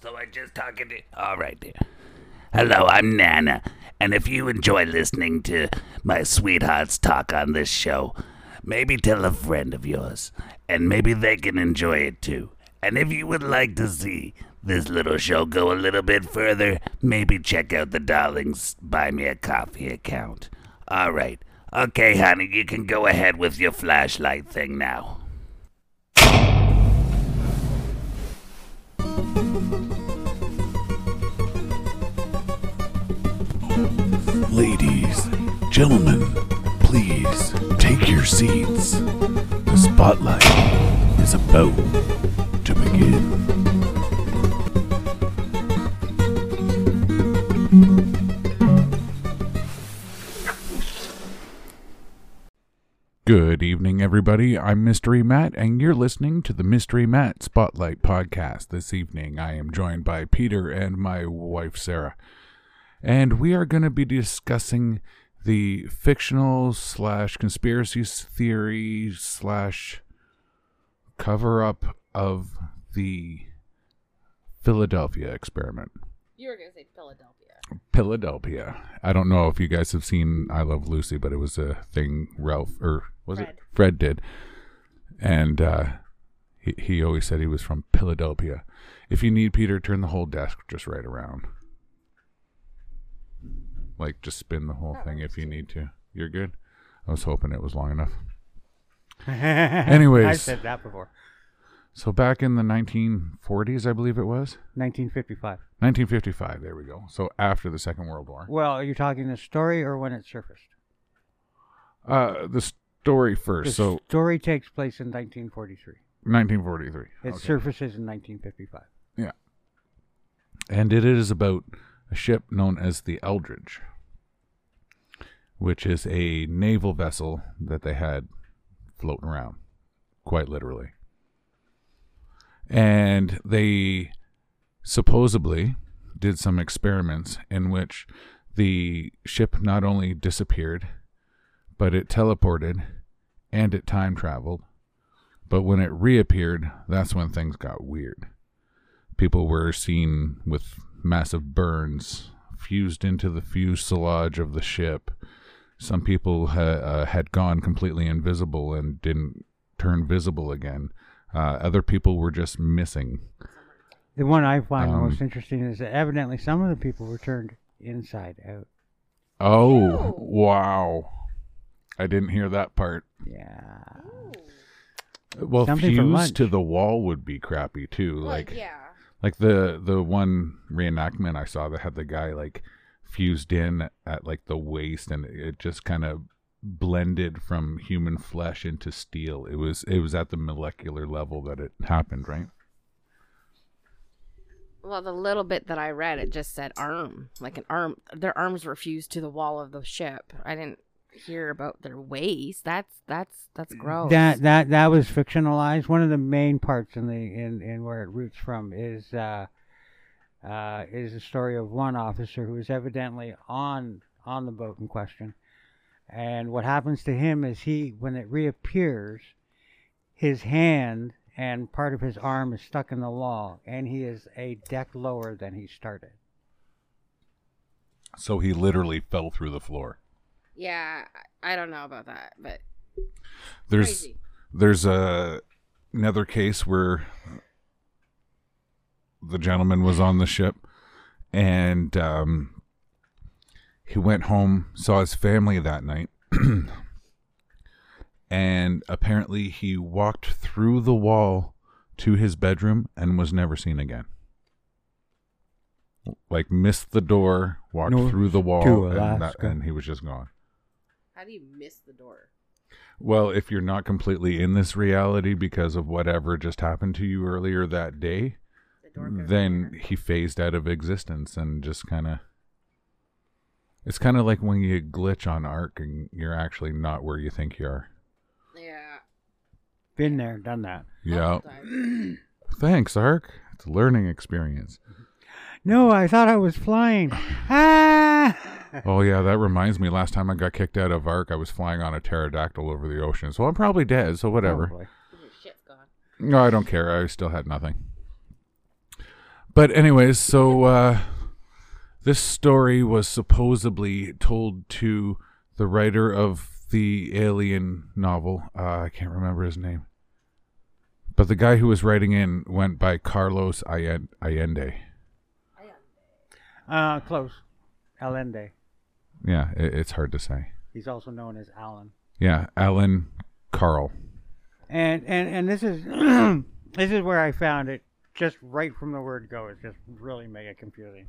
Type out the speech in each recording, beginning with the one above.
So I just talking to. All right, dear. Hello, I'm Nana, and if you enjoy listening to my sweethearts talk on this show, maybe tell a friend of yours, and maybe they can enjoy it too. And if you would like to see this little show go a little bit further, maybe check out the Darlings Buy Me a Coffee account. All right. Okay, honey, you can go ahead with your flashlight thing now. Gentlemen, please take your seats. The spotlight is about to begin. Good evening, everybody. I'm Mystery Matt, and you're listening to the Mystery Matt Spotlight podcast. This evening, I am joined by Peter and my wife, Sarah and we are going to be discussing the fictional slash conspiracy theory slash cover up of the Philadelphia experiment. You were gonna say Philadelphia. Philadelphia. I don't know if you guys have seen I Love Lucy, but it was a thing Ralph or was Fred. it Fred did, and uh, he he always said he was from Philadelphia. If you need Peter, turn the whole desk just right around. Like just spin the whole That thing if you need to. You're good. I was hoping it was long enough. Anyways, I said that before. So back in the 1940s, I believe it was 1955. 1955. There we go. So after the Second World War. Well, are you talking the story or when it surfaced? Uh, the story The first. So story takes place in 1943. 1943. It Okay. surfaces in 1955. Yeah, and it is about a ship known as the Eldridge, which is a naval vessel that they had floating around, quite literally. And they supposedly did some experiments in which the ship not only disappeared, but it teleported and it time traveled. But when it reappeared, that's when things got weird people were seen with massive burns fused into the fuselage of the ship. Some people ha- uh, had gone completely invisible and didn't turn visible again. Uh, other people were just missing. The one I find Um, most interesting is that evidently some of the people were turned inside out. Oh, Ew. wow. I didn't hear that part. Yeah. Well, Something fused to the wall would be crappy too. Well, like, yeah. Like the the one reenactment I saw that had the guy like fused in at like the waist and it just kind of blended from human flesh into steel. It was it was at the molecular level that it happened, right? Well, the little bit that I read, it just said arm, like an arm. Their arms were fused to the wall of the ship. I didn't hear about their waist. That's that's that's gross. That that that was fictionalized. One of the main parts in the in, in where it roots from is uh, uh, is the story of one officer who was evidently on on the boat in question, and what happens to him is he when it reappears, his hand and part of his arm is stuck in the wall, and he is a deck lower than he started. So he literally fell through the floor. Yeah, I I don't know about that, but There's crazy. there's a another case where the gentleman was on the ship and um, he went home saw his family that night and apparently he walked through the wall to his bedroom and was never seen again. Like missed the door walked North through the wall and, that, and he was just gone How do you miss the door? Well, if you're not completely in this reality because of whatever just happened to you earlier that day, The then he phased out of existence and just kind of. It's kind of like when you glitch on Ark and you're actually not where you think you are. yeah. Been there, done that. Yeah. Thanks, Ark. It's a learning experience. No, I thought I was flying. Ah! Oh yeah, that reminds me. Last time I got kicked out of Ark, I was flying on a pterodactyl over the ocean. So I'm probably dead. So whatever. Probably. Your. No, I don't care. I still had nothing. But anyways, so uh, this story was supposedly told to the writer of the Alien novel. Uh, I can't remember his name, but the guy who was writing in went by Carlos Allen- Allende. Uh, close. Allende. Yeah, it, it's hard to say. He's also known as Alan. Yeah, Alan Carl. And and and this is this is where I found it just right from the word go. It's just really mega confusing.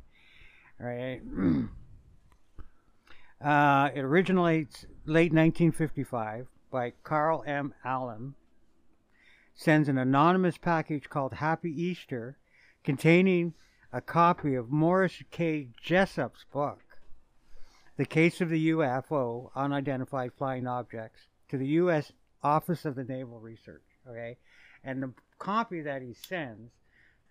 Right. uh, it originates late 1955 by Carl M. Allen. Sends an anonymous package called Happy Easter, containing a copy of Morris K. Jessup's book, The Case of the UFO Unidentified Flying Objects, to the U.S. Office of the Naval Research. Okay, and the copy that he sends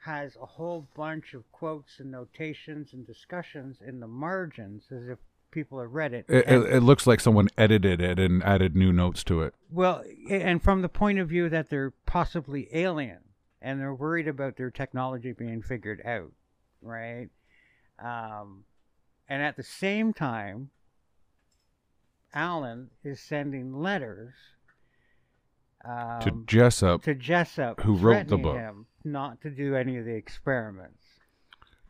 has a whole bunch of quotes and notations and discussions in the margins as if people have read it. It, And- it, it looks like someone edited it and added new notes to it. well, and from the point of view that they're possibly alien and they're worried about their technology being figured out, right? Um, and at the same time, Alan is sending letters um, to Jessup, to Jessup, who wrote the book. him not to do any of the experiments.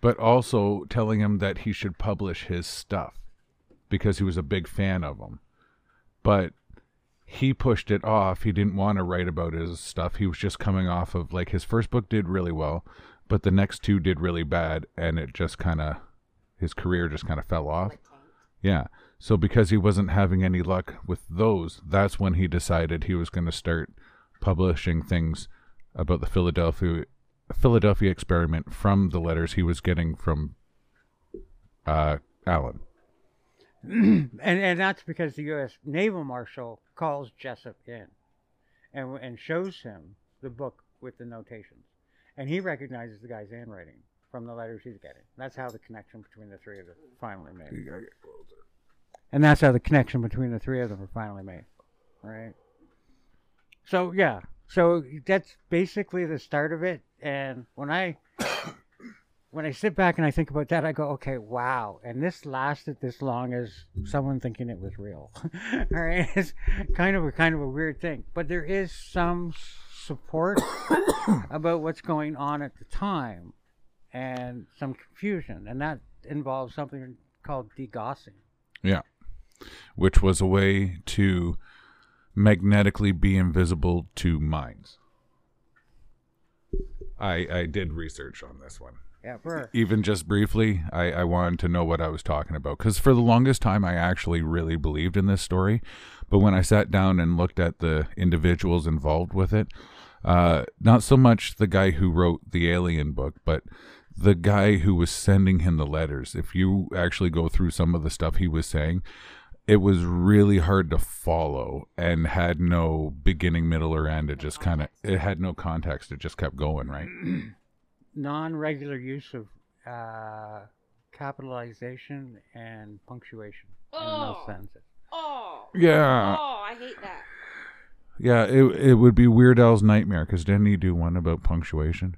but also telling him that he should publish his stuff because he was a big fan of him. But he pushed it off. He didn't want to write about his stuff. He was just coming off of like his first book did really well, but the next two did really bad and it just kind of his career just kind of fell off. Yeah. So because he wasn't having any luck with those, that's when he decided he was going to start publishing things about the Philadelphia Philadelphia experiment from the letters he was getting from uh, Allen. and and that's because the U.S. Naval Marshal calls Jessup in, and and shows him the book with the notations, and he recognizes the guy's handwriting from the letters he's getting. That's how the connection between the three of them finally made. And that's how the connection between the three of them were finally made, right? So yeah, so that's basically the start of it. And when I when I sit back and I think about that, I go, okay, wow. And this lasted this long as someone thinking it was real. All right, it's kind of a kind of a weird thing, but there is some support about what's going on at the time, and some confusion, and that involves something called degaussing. Yeah. Which was a way to magnetically be invisible to minds. I I did research on this one. Yeah, for Even just briefly, I, I wanted to know what I was talking about. Because for the longest time, I actually really believed in this story. But when I sat down and looked at the individuals involved with it, uh, not so much the guy who wrote the Alien book, but the guy who was sending him the letters. If you actually go through some of the stuff he was saying, it was really hard to follow and had no beginning, middle, or end. It just kind of it had no context. It just kept going, right? non-regular use of uh, capitalization and punctuation in those Oh. sentences. Oh. Yeah. Oh, I hate that. Yeah, it it would be Weird Al's nightmare because didn't he do one about punctuation?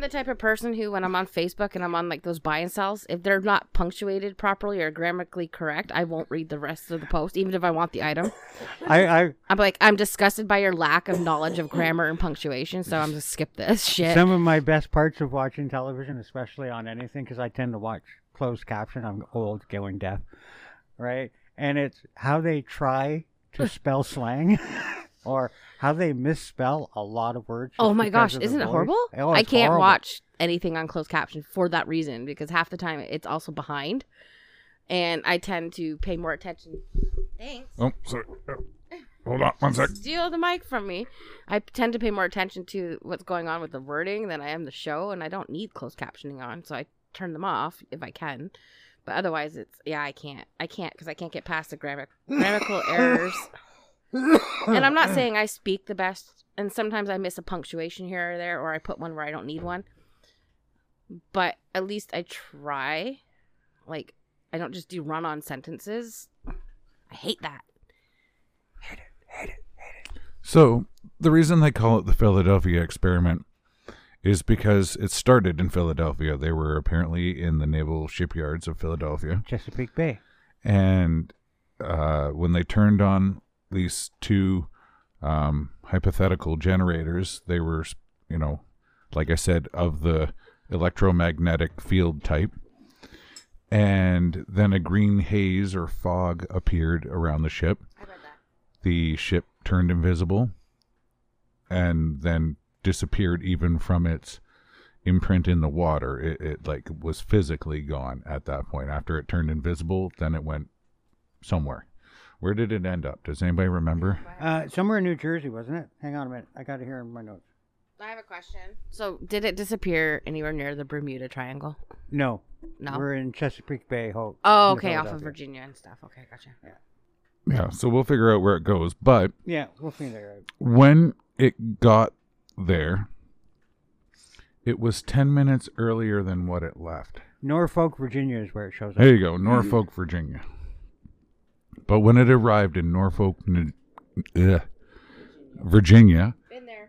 I'm the type of person who, when I'm on Facebook and I'm on like those buy and sells, if they're not punctuated properly or grammatically correct, I won't read the rest of the post, even if I want the item. I, I I'm like, I'm disgusted by your lack of knowledge of grammar and punctuation, so I'm just skip this shit. some of my best parts of watching television, especially on anything, because I tend to watch closed caption. I'm old, going deaf, right? And it's how they try to spell slang, or how they misspell a lot of words. oh my gosh, isn't it voice. horrible? Oh, I can't horrible. watch anything on closed caption for that reason because half the time it's also behind, and I tend to pay more attention. Thanks. Oh, sorry. Oh, Hold on one sec. steal the mic from me. I tend to pay more attention to what's going on with the wording than I am the show, and I don't need closed captioning on, so I turn them off if I can. But otherwise, it's yeah, I can't. I can't because I can't get past the grammar grammatical errors. And I'm not saying I speak the best, and sometimes I miss a punctuation here or there, or I put one where I don't need one. But at least I try. Like I don't just do run-on sentences. I hate that. Hate it, hate it, hate it. So the reason they call it the Philadelphia experiment is because it started in Philadelphia. They were apparently in the naval shipyards of Philadelphia, Chesapeake Bay. and uh, when they turned on these two um, hypothetical generators, they were, you know, like I said, of the electromagnetic field type. And then a green haze or fog appeared around the ship. I read that. The ship turned invisible and then disappeared even from its imprint in the water. It, it like was physically gone at that point. After it turned invisible, then it went somewhere. Where did it end up? Does anybody remember? Uh, somewhere in New Jersey, wasn't it? Hang on a minute. I got it here in my notes. I have a question. So, did it disappear anywhere near the Bermuda Triangle? No. No. We're in Chesapeake Bay. Ho- Oh, okay, off of Virginia and stuff. Okay, gotcha. Yeah, Yeah, so we'll figure out where it goes. But Yeah, we'll find that out. when it got there, it was 10 minutes earlier than what it left. Norfolk, Virginia is where it shows up. There you go, Norfolk, Virginia. But when it arrived in Norfolk, N- ugh, Virginia, Been there.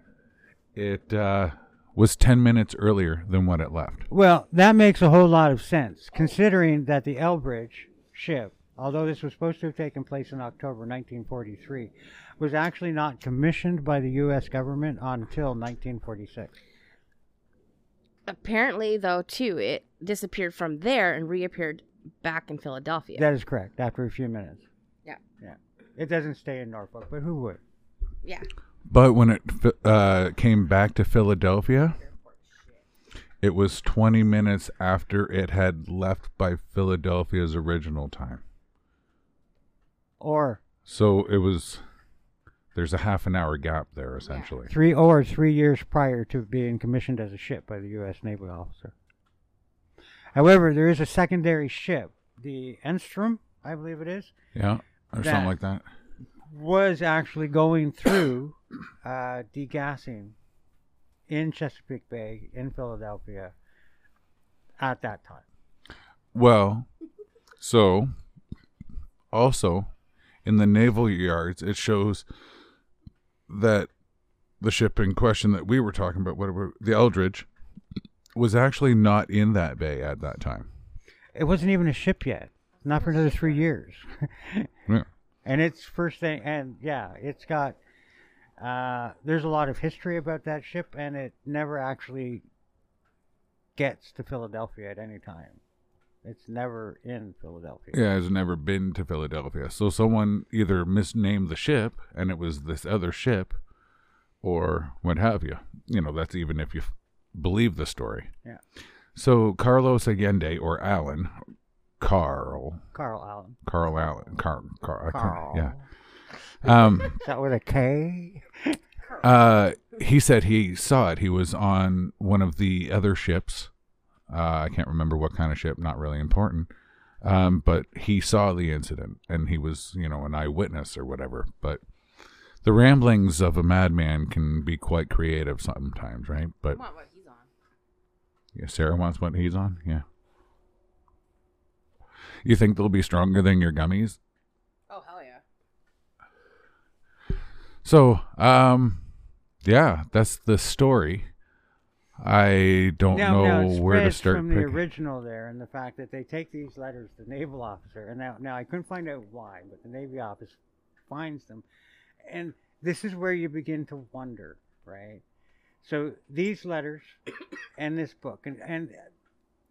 it uh, was 10 minutes earlier than when it left. Well, that makes a whole lot of sense, considering that the Eldridge ship, although this was supposed to have taken place in October 1943, was actually not commissioned by the U.S. government until 1946. Apparently, though, too, it disappeared from there and reappeared back in Philadelphia. That is correct, after a few minutes. Yeah. Yeah. It doesn't stay in Norfolk, but who would? yeah. But when it uh, came back to Philadelphia, it was 20 minutes after it had left by Philadelphia's original time. Or So it was, there's a half an hour gap there, essentially. three or three years prior to being commissioned as a ship by the U.S. Naval officer. However, there is a secondary ship, the Engstrom, I believe it is, Yeah, or something like that. was actually going through uh, degaussing in Chesapeake Bay in Philadelphia at that time. Well, so also in the naval yards, it shows that the ship in question that we were talking about, whatever the Eldridge, was actually not in that bay at that time. It wasn't even a ship yet, not for another three years. Yeah. and it's first thing, and yeah, it's got. Uh, there's a lot of history about that ship, and it never actually gets to Philadelphia at any time. It's never in Philadelphia. Yeah, it's never been to Philadelphia. So someone either misnamed the ship and it was this other ship or what have you. You know, that's even if you f- believe the story. Yeah. So Carlos Allende or Allen, Carl, Carl Allen. Carl Allen, Carl, Carl, Carl. yeah. Um, Is that with a K? uh, he said he saw it. He was on one of the other ships. Uh, I can't remember what kind of ship. Not really important. Um, but he saw the incident, and he was, you know, an eyewitness or whatever. But the ramblings of a madman can be quite creative sometimes, right? But want what he's on. yeah, Sarah wants what he's on. Yeah. You think they'll be stronger than your gummies? Oh, hell yeah. So, um, yeah, that's the story. I don't now, now know it where to spreads start from the original there, and the fact that they take these letters to the naval officer, and now, now I couldn't find out why, but the Navy office finds them, and this is where you begin to wonder, right? So these letters and this book, and and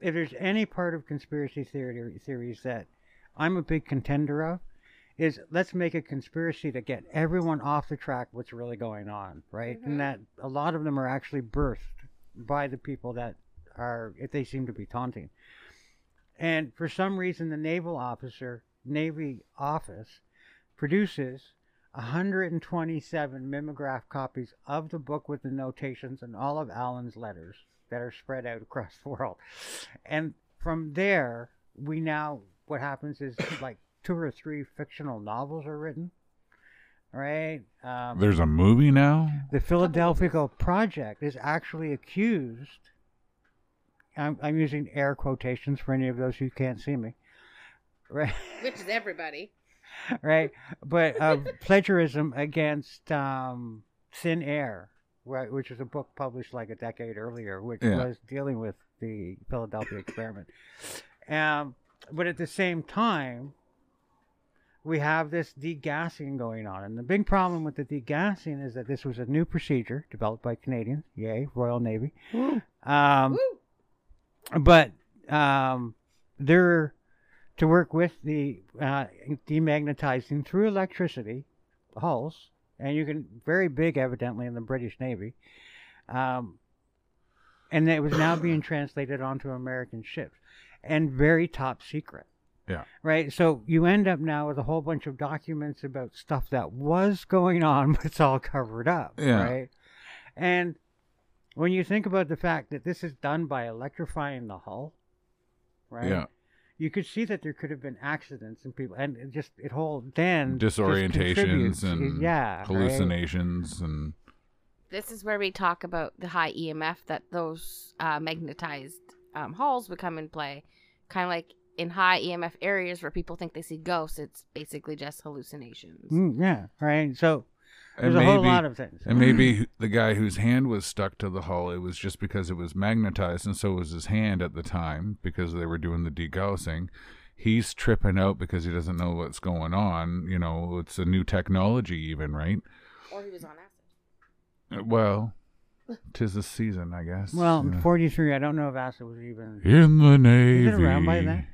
if there's any part of conspiracy theory theories that I'm a big contender of, is let's make a conspiracy to get everyone off the track what's really going on, right? Mhm. And that a lot of them are actually birthed by the people that are if they seem to be taunting. And for some reason the naval officer, Navy office produces 127 mimeograph copies of the book with the notations and all of Allen's letters that are spread out across the world. And from there, we now, what happens is like two or three fictional novels are written, right? Um, There's a movie now. the Philadelphia Project is actually accused. I'm, I'm using air quotations for any of those who can't see me. Right. Which is everybody. right? But uh, plagiarism against um, Thin Air, right, which was a book published like a decade earlier, which Yeah. was dealing with the Philadelphia experiment. Um, but at the same time, we have this degaussing going on. And the big problem with the degaussing is that this was a new procedure developed by Canadians, yay, Royal Navy. Um, but um, they're to work with the uh, demagnetizing through electricity the hulls, and you can very big, evidently, in the British Navy. Um, and it was now being translated onto American ships, and very top secret. Yeah. Right. So you end up now with a whole bunch of documents about stuff that was going on, but it's all covered up. Yeah. Right. And when you think about the fact that this is done by electrifying the hull, right? Yeah. You could see that there could have been accidents and people, and it just it whole then Disorientations and yeah, right? hallucinations and This is where we talk about the high EMF that those uh, magnetized um, halls would come in play. Kind of like in high EMF areas where people think they see ghosts, it's basically just hallucinations. Mm, yeah, right. So and there's a whole lot of things. and maybe the guy whose hand was stuck to the hull, it was just because it was magnetized, and so was his hand at the time because they were doing the degaussing. He's tripping out because he doesn't know what's going on. You know, it's a new technology, even right? Or he was on acid. Uh, Well, tis the season, I guess. Well, you know. 43. I don't know if acid was even. in the navy. Is it around by then?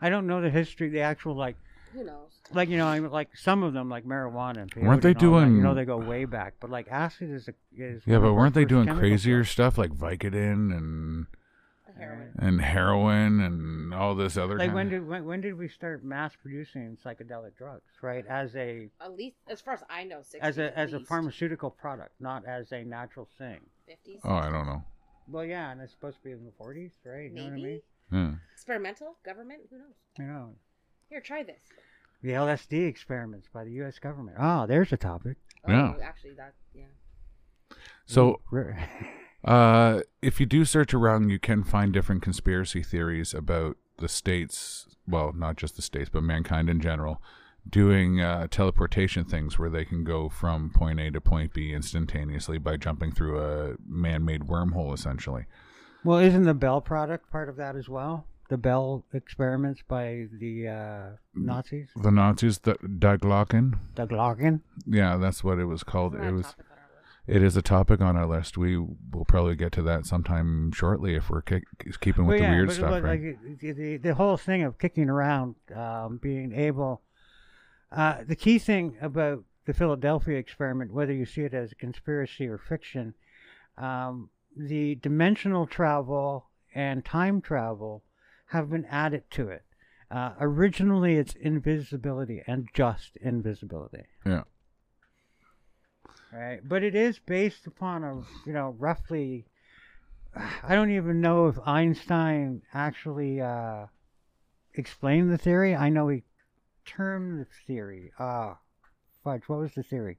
I don't know the history, the actual like, Who knows? like you know, I mean, like some of them, like marijuana and peyote Weren't they and all that, You know, they go way back, but like acid is a is. Yeah, one but of weren't they first doing chemical crazier drugs. stuff like Vicodin and The heroin. and heroin and all this other Like kind when of- did when, when did we start mass producing psychedelic drugs? Right, as a At least, as far as I know, 60s as a at as a pharmaceutical product, not as a natural thing. 50s. Oh, I don't know. Well, yeah, and it's supposed to be in the 40s, right? You know what I mean? Maybe. Yeah. Experimental? Government? Who knows? You know, Here, try this. The LSD experiments by the U.S. government. Ah, there's a topic. Yeah. Oh, actually, that, yeah. So, uh, if you do search around, you can find different conspiracy theories about the states. Well, not just the states, but mankind in general, doing uh, teleportation things where they can go from point A to point B instantaneously by jumping through a man-made wormhole, essentially. Well, isn't the Bell product part of that as well? The Bell experiments by the uh, Nazis, The Nazis, the Daglocken. the Glocken. Yeah, that's what it was called. It was. topic on our list? It is a topic on our list. We will probably get to that sometime shortly if we're ki- keeping with Well, the weird but, stuff, but, right? like, the, the the whole thing of kicking around, um, being able. Uh, the key thing about the Philadelphia experiment, whether you see it as a conspiracy or fiction, um, the dimensional travel and time travel have been added to it. Uh, originally, it's invisibility and just invisibility. yeah. right? But it is based upon a you know roughly. I don't even know if Einstein actually uh, explained the theory. I know he termed the theory. Uh, fudge. What was the theory?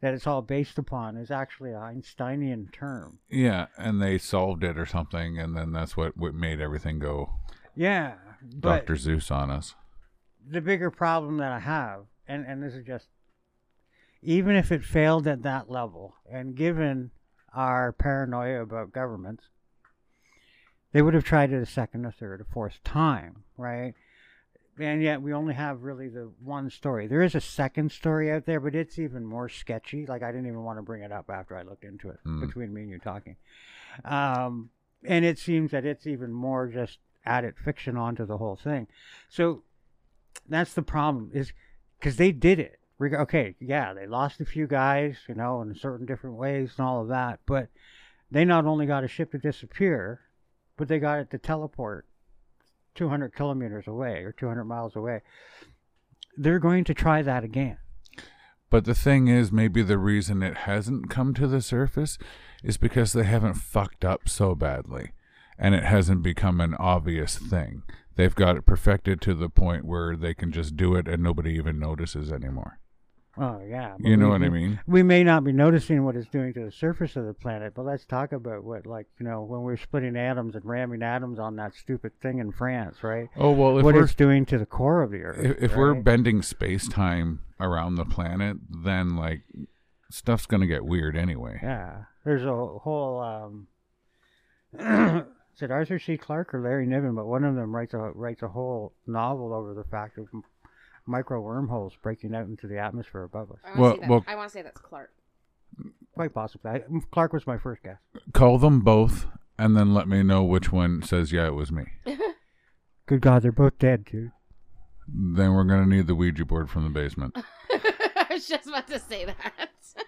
That it's all based upon is actually an Einsteinian term. Yeah, and they solved it or something, and then that's what, what made everything go Yeah, Dr. Seuss on us. the bigger problem that I have, and, and this is just, even if it failed at that level, and given our paranoia about governments, they would have tried it a second, a third, a fourth time, right? And yet we only have really the one story. There is a second story out there, but it's even more sketchy. Like I didn't even want to bring it up after I looked into it Mm. between me and you talking. Um, and it seems that it's even more just added fiction onto the whole thing. So that's the problem is because they did it. Okay, yeah, they lost a few guys, you know, in certain different ways and all of that, but they not only got a ship to disappear, but they got it to teleport 200 kilometers away or 200 miles away. They're going to try that again. But the thing is, maybe the reason it hasn't come to the surface is because they haven't fucked up so badly, and it hasn't become an obvious thing. They've got it perfected to the point where they can just do it and nobody even notices anymore. Oh yeah. You know we- what I mean? We may not be noticing what it's doing to the surface of the planet, but let's talk about what, like, you know, when we're splitting atoms and ramming atoms on that stupid thing in France, right? Oh well, if what it's doing to the core of the Earth. if, if we're bending space time around the planet, then like stuff's gonna get weird anyway. Yeah, there's a whole. Um, is it Arthur C. Clarke or Larry Niven? But one of them writes a writes a whole novel over the fact of micro wormholes breaking out into the atmosphere above us. I Well- say that- well- I want to say that's Clarke. Quite possibly. I, Clarke was my first guess. Call them both, and then let me know which one says yeah, it was me. Good God, they're both dead, dude. Then we're gonna need the Ouija board from the basement. I was just about to say that.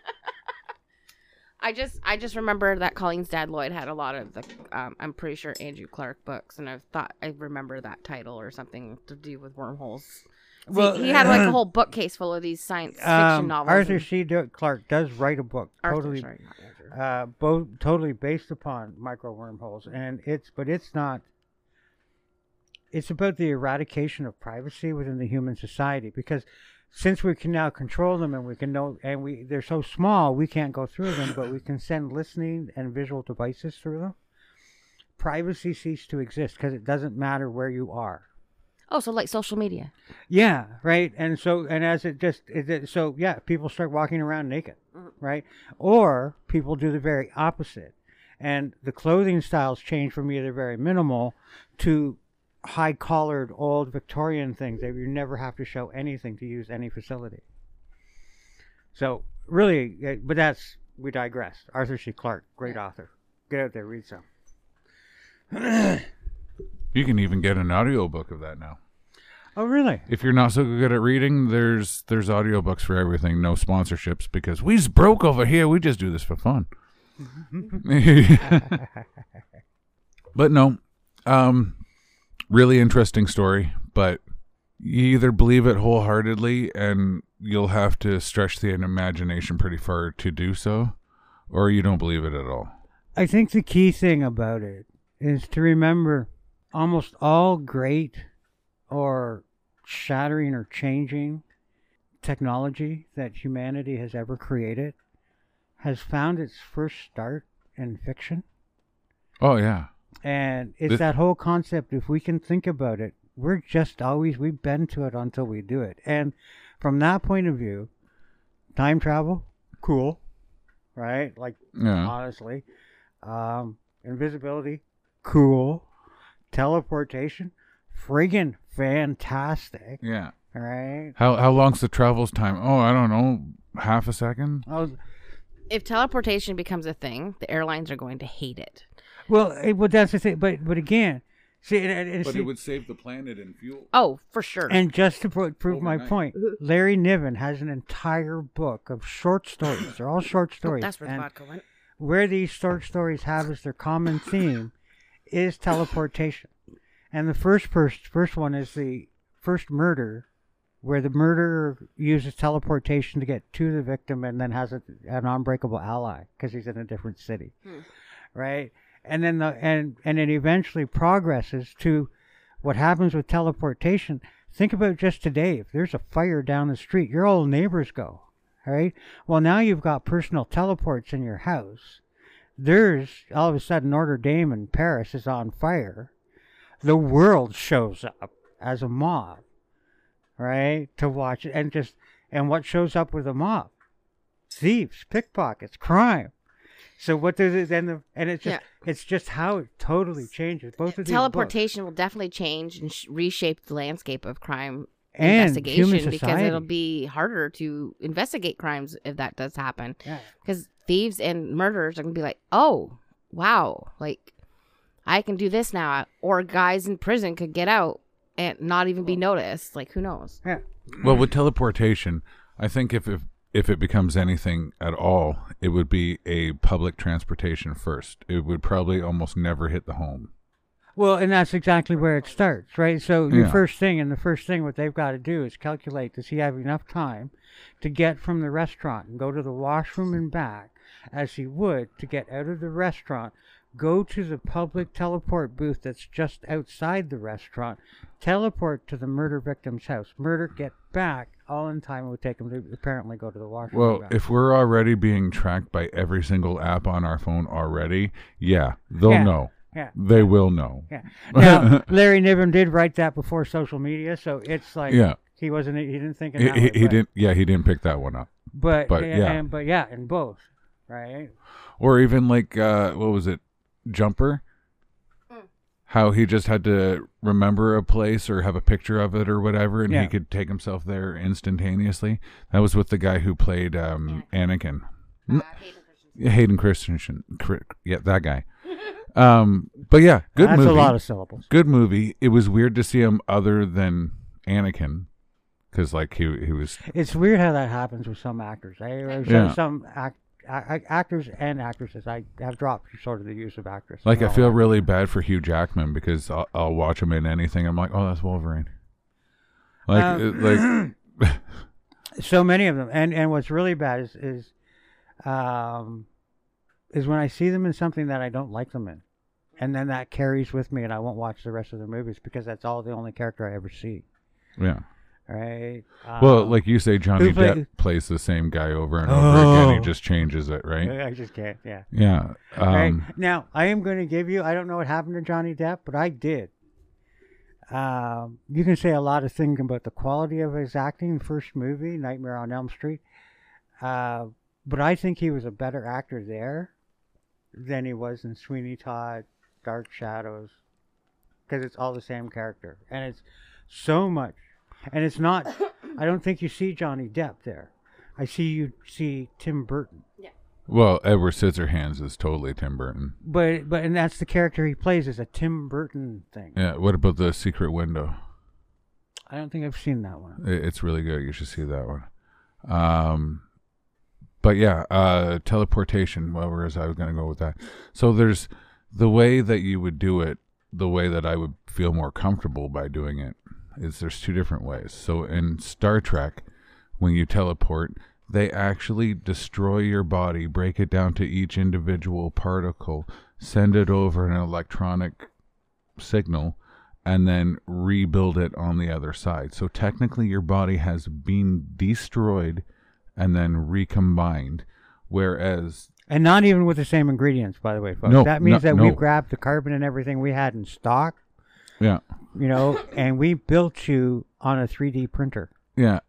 I just I just remember that Colleen's dad Lloyd had a lot of the um, I'm pretty sure Andrew Clark books, and I thought I remember that title or something to do with wormholes. Well, he, he had like a whole bookcase full of these science fiction Um, novels. Arthur and- C. Clarke does write a book Arthur, totally, sorry, uh, both totally based upon micro wormholes, and it's but it's not. It's about the eradication of privacy within the human society because since we can now control them and we can know and we they're so small we can't go through them, but we can send listening and visual devices through them. Privacy ceased to exist because it doesn't matter where you are. Oh, so like social media. Yeah, right. And so, and as it just, it, it- so yeah, people start walking around naked, mm-hmm. right? Or people do the very opposite. And the clothing styles change from either very minimal to high collared old Victorian things that you never have to show anything to use any facility. So, really, but that's, we digress. Arthur C. Clarke, great author. Get out there, read some. You can even get an audiobook of that now. Oh, really? If you're not so good at reading, there's there's audiobooks for everything. No sponsorships because we's broke over here. We just do this for fun. but no, um, really interesting story. But you either believe it wholeheartedly, and you'll have to stretch the imagination pretty far to do so, or you don't believe it at all. I think the key thing about it is to remember almost all great or shattering or changing technology that humanity has ever created has found its first start in fiction. Oh yeah, And it's This- that whole concept, if we can think about it, we're just always, we bend to it until we do it. And from that point of view, time travel, cool, right? Like, yeah. honestly. Um, invisibility, cool. Teleportation, friggin' fantastic. Yeah. Right. How how long's the travel's time? Oh, I don't know, half a second. I was, If teleportation becomes a thing, the airlines are going to hate it. well, it, well, that's the thing. But but again, see, and, and, and see, save the planet in fuel. Oh, for sure. and just to pro- prove my Overnight. point, Larry Niven has an entire book of short stories. They're all short Oh, stories. that's where the and vodka went. where these short stories have as their common theme is teleportation. And the first first first one is the first murder, where the murderer uses teleportation to get to the victim and then has a, an unbreakable ally because he's in a different city, hmm. right? And then the and and it eventually progresses to what happens with teleportation. Think about just today. If there's a fire down the street, your old neighbors go, right? Well, now you've got personal teleports in your house. There's all of a sudden Notre Dame in Paris is on fire. The world shows up as a mob, right? To watch it and just and what shows up with a mob? Thieves, pickpockets, crime. So what does it then? The, and it's just it's just how it totally changes. Both of. Teleportation will definitely change and sh- reshape the landscape of crime and investigation because it'll be harder to investigate crimes if that does happen. Yeah. Because thieves and murderers are gonna be like, oh, wow, like I can do this now, or guys in prison could get out and not even be noticed. Like who knows? yeah. Well, with teleportation, I think if, if if it becomes anything at all, it would be a public transportation first. It would probably almost never hit the home. Well, and that's exactly where it starts, right? So your Yeah. first thing, and the first thing what they've got to do is calculate does he have enough time to get from the restaurant and go to the washroom and back, as he would to get out of the restaurant, go to the public teleport booth that's just outside the restaurant, teleport to the murder victim's house, murder, get back, all in time it would take him to apparently go to the washroom. Well, back. if we're already being tracked by every single app on our phone already, yeah, they'll Yeah. know. yeah, They will know. yeah. Now Larry Niven did write that before social media, so it's like Yeah. he wasn't he didn't think in He, way, he didn't. Yeah, he didn't pick that one up. But but, yeah. and- but yeah, in both, right? Or even like uh, what was it, Jumper? How he just had to remember a place or have a picture of it or whatever, and Yeah. he could take himself there instantaneously. That was with the guy who played um, Anakin. N- Hayden Christensen. Cri- Yeah, that guy. Um, but yeah, good movie. That's movie. a lot of syllables. good movie. It was weird to see him other than Anakin, because like he he was It's weird how that happens with some actors. I, some, Yeah. some act, a- a- actors and actresses. I have dropped sort of the use of actress. like I feel really bad for Hugh Jackman because I'll, I'll watch him in anything. I'm like, oh, that's Wolverine. Like Um, like so many of them and and what's really bad is is um is when i see them in something that i don't like them in and then that carries with me and i won't watch the rest of their movies because that's all the only character i ever see yeah. Right Well, Um, like you say, Johnny play- Depp plays the same guy over and over again. He Oh. just changes it, right? i just can't yeah Yeah. right Um, now i am going to give you i don't know what happened to johnny depp but i did um, you can say a lot of things about the quality of his acting first movie nightmare on elm street uh, but i think he was a better actor there than he was in sweeney todd dark shadows because it's all the same character and it's so much and it's not i don't think you see johnny depp there i see you see tim burton Yeah. well, Edward Scissorhands is totally Tim Burton. But but and that's the character he plays is a Tim Burton thing. Yeah. What about the Secret Window? I don't think I've seen that one. It- It's really good. You should see that one. Um, but yeah, uh, teleportation. Well, where is I was going to go with that? So there's the way that you would do it. The way that I would feel more comfortable by doing it is there's two different ways. So in Star Trek, when you teleport, they actually destroy your body, break it down to each individual particle, send it over an electronic signal and then rebuild it on the other side. So technically, your body has been destroyed and then recombined. Whereas, And not even with the same ingredients, by the way, folks. No, that means no- that no. we've grabbed the carbon and everything we had in stock, yeah, you know, and we built you on a 3D printer. yeah,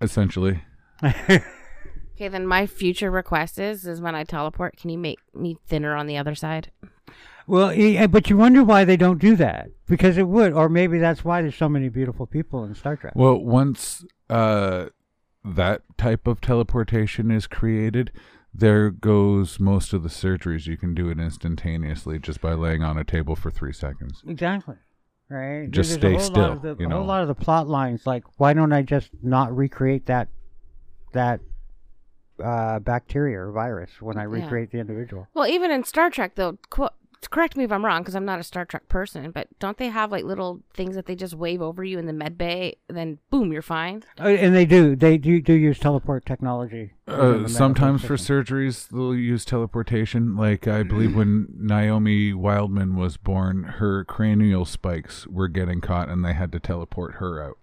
essentially, Okay, then my future request is is when I teleport, can you make me thinner on the other side? well, yeah, but you wonder why they don't do that because it would, or maybe that's why there's so many beautiful people in Star Trek. well, once uh, that type of teleportation is created, there goes most of the surgeries. You can do it instantaneously just by laying on a table for three seconds. Exactly. Right. Just There's a stay whole lot of still, the, you a whole lot of the plot lines, like why don't I just not recreate that that uh, bacteria or virus when I Yeah. recreate the individual? Well, even in Star Trek, though, qu- correct me if I'm wrong, because I'm not a Star Trek person, but don't they have like little things that they just wave over you in the med bay, then boom, you're fine? Uh, and they do. They do, do use teleport technology. Uh, sometimes for surgeries, they'll use teleportation. Like I believe when Naomi Wildman was born, her cranial spikes were getting caught, and they had to teleport her out.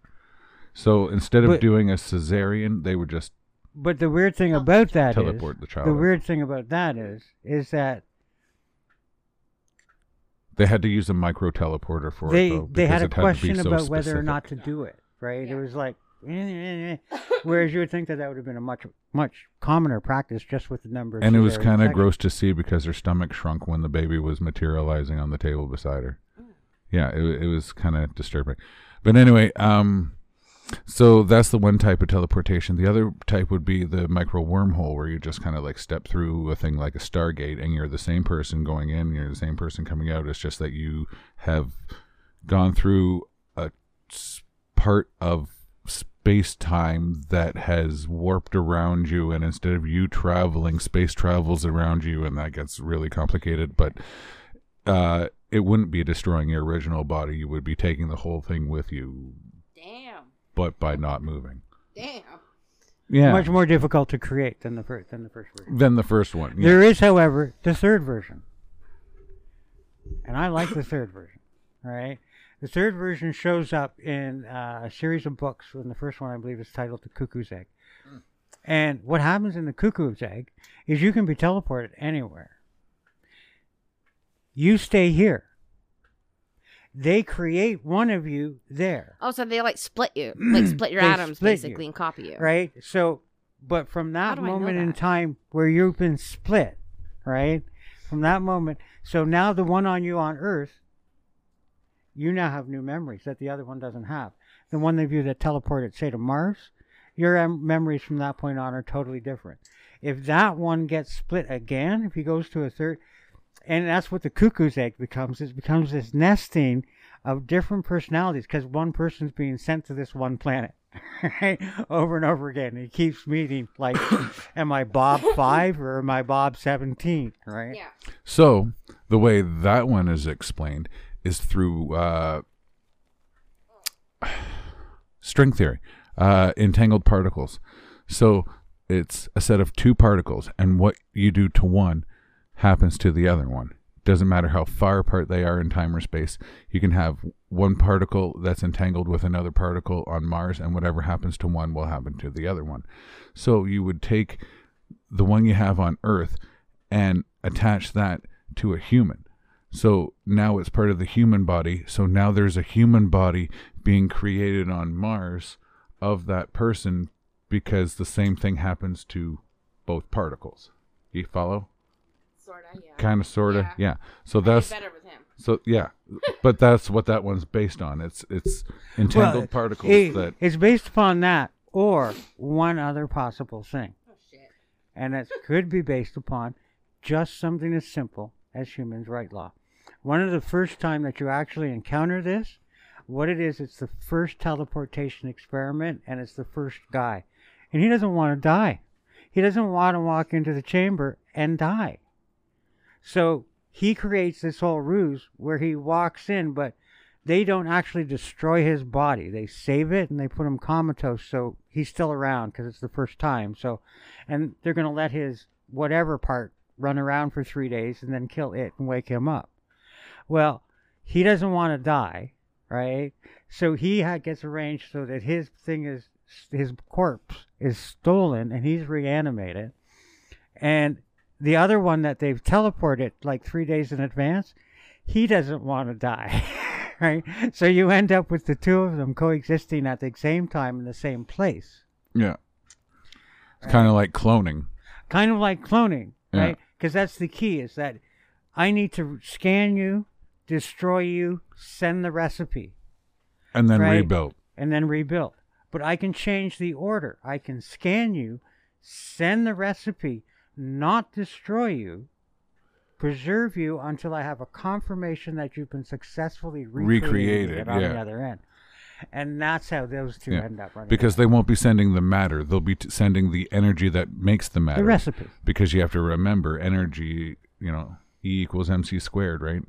So instead of But- doing a cesarean, they would just But the weird thing about that is Teleport the child the out. weird thing about that is is that they had to use a micro teleporter for they it. Though, they had because a it to be question so about whether or not to do it. Right? It was like. eh, eh, eh. Whereas you would think that that would have been a much much commoner practice just with the number. And it was kind of gross to see because her stomach shrunk when the baby was materializing on the table beside her. Yeah, it, it was kind of disturbing. But anyway, um, so that's the one type of teleportation. The other type would be the micro wormhole, where you just kind of like step through a thing like a Stargate, and you're the same person going in, you're the same person coming out. It's just that you have gone through a part of space time that has warped around you and instead of you traveling space travels around you and that gets really complicated but uh it wouldn't be destroying your original body you would be taking the whole thing with you Damn. But by not moving Damn. yeah much more difficult to create than the first than the first version. than the first one yeah. There is, however, the third version, and I like the third version. Right, The third version shows up in uh, a series of books, and the first one I believe is titled "The Cuckoo's Egg." And what happens in the cuckoo's egg is you can be teleported anywhere. You stay here. They create one of you there, Oh, so they like split you, like split your They atoms split basically you. and copy you. right? So, but from that do I know moment in that? time where you've been split, right? From that moment, so now the one on you on Earth, you now have new memories that the other one doesn't have. The one of you that teleported, say, to Mars, your em- memories from that point on are totally different. If that one gets split again, if he goes to a third, and that's what the cuckoo's egg becomes, it becomes this nesting of different personalities because one person's being sent to this one planet. Right? over and over again. He keeps meeting like, am I Bob five or am I Bob seventeen? Right? Yeah. So the way that one is explained is through uh, string theory, uh, entangled particles. So it's a set of two particles, and what you do to one happens to the other one. Doesn't matter how far apart they are in time or space. You can have one particle that's entangled with another particle on Mars, and whatever happens to one will happen to the other one. So you would take the one you have on Earth and attach that to a human. So now it's part of the human body. So now there's a human body being created on Mars of that person because the same thing happens to both particles. You follow? Sorta. Yeah. Kind of, sort of, Yeah. yeah. So I did that's better with him. so yeah, but that's what that one's based on. It's it's entangled Well, particles it- that it's based upon that or one other possible thing, Oh shit. and it could be based upon just something as simple as humans' right law. One of the first time that you actually encounter this, what it is, it's the first teleportation experiment, and it's the first guy, and he doesn't want to die. He doesn't want to walk into the chamber and die. So he creates this whole ruse where he walks in, but they don't actually destroy his body. They save it and they put him comatose, so he's still around because it's the first time. So, and they're going to let his whatever part run around for three days and then kill it and wake him up. Well, he doesn't want to die, right? So he ha- gets arranged so that his thing is his corpse is stolen and he's reanimated, and the other one that they've teleported like three days in advance, he doesn't want to die. right? So you end up with the two of them coexisting at the same time in the same place. yeah. It's kind of like cloning. Kind of like cloning, Yeah. right? Because that's the key is that I need to scan you, destroy you, send the recipe, And then Right. rebuilt. and then rebuild. But I can change the order. I can scan you, send the recipe, not destroy you, preserve you until I have a confirmation that you've been successfully recreated, Recreated, on the other end. And that's how those two Yeah. end up running. Because they won't be sending the matter. They'll be t- sending the energy that makes the matter. the recipe. because you have to remember energy, you know, E equals MC squared, right?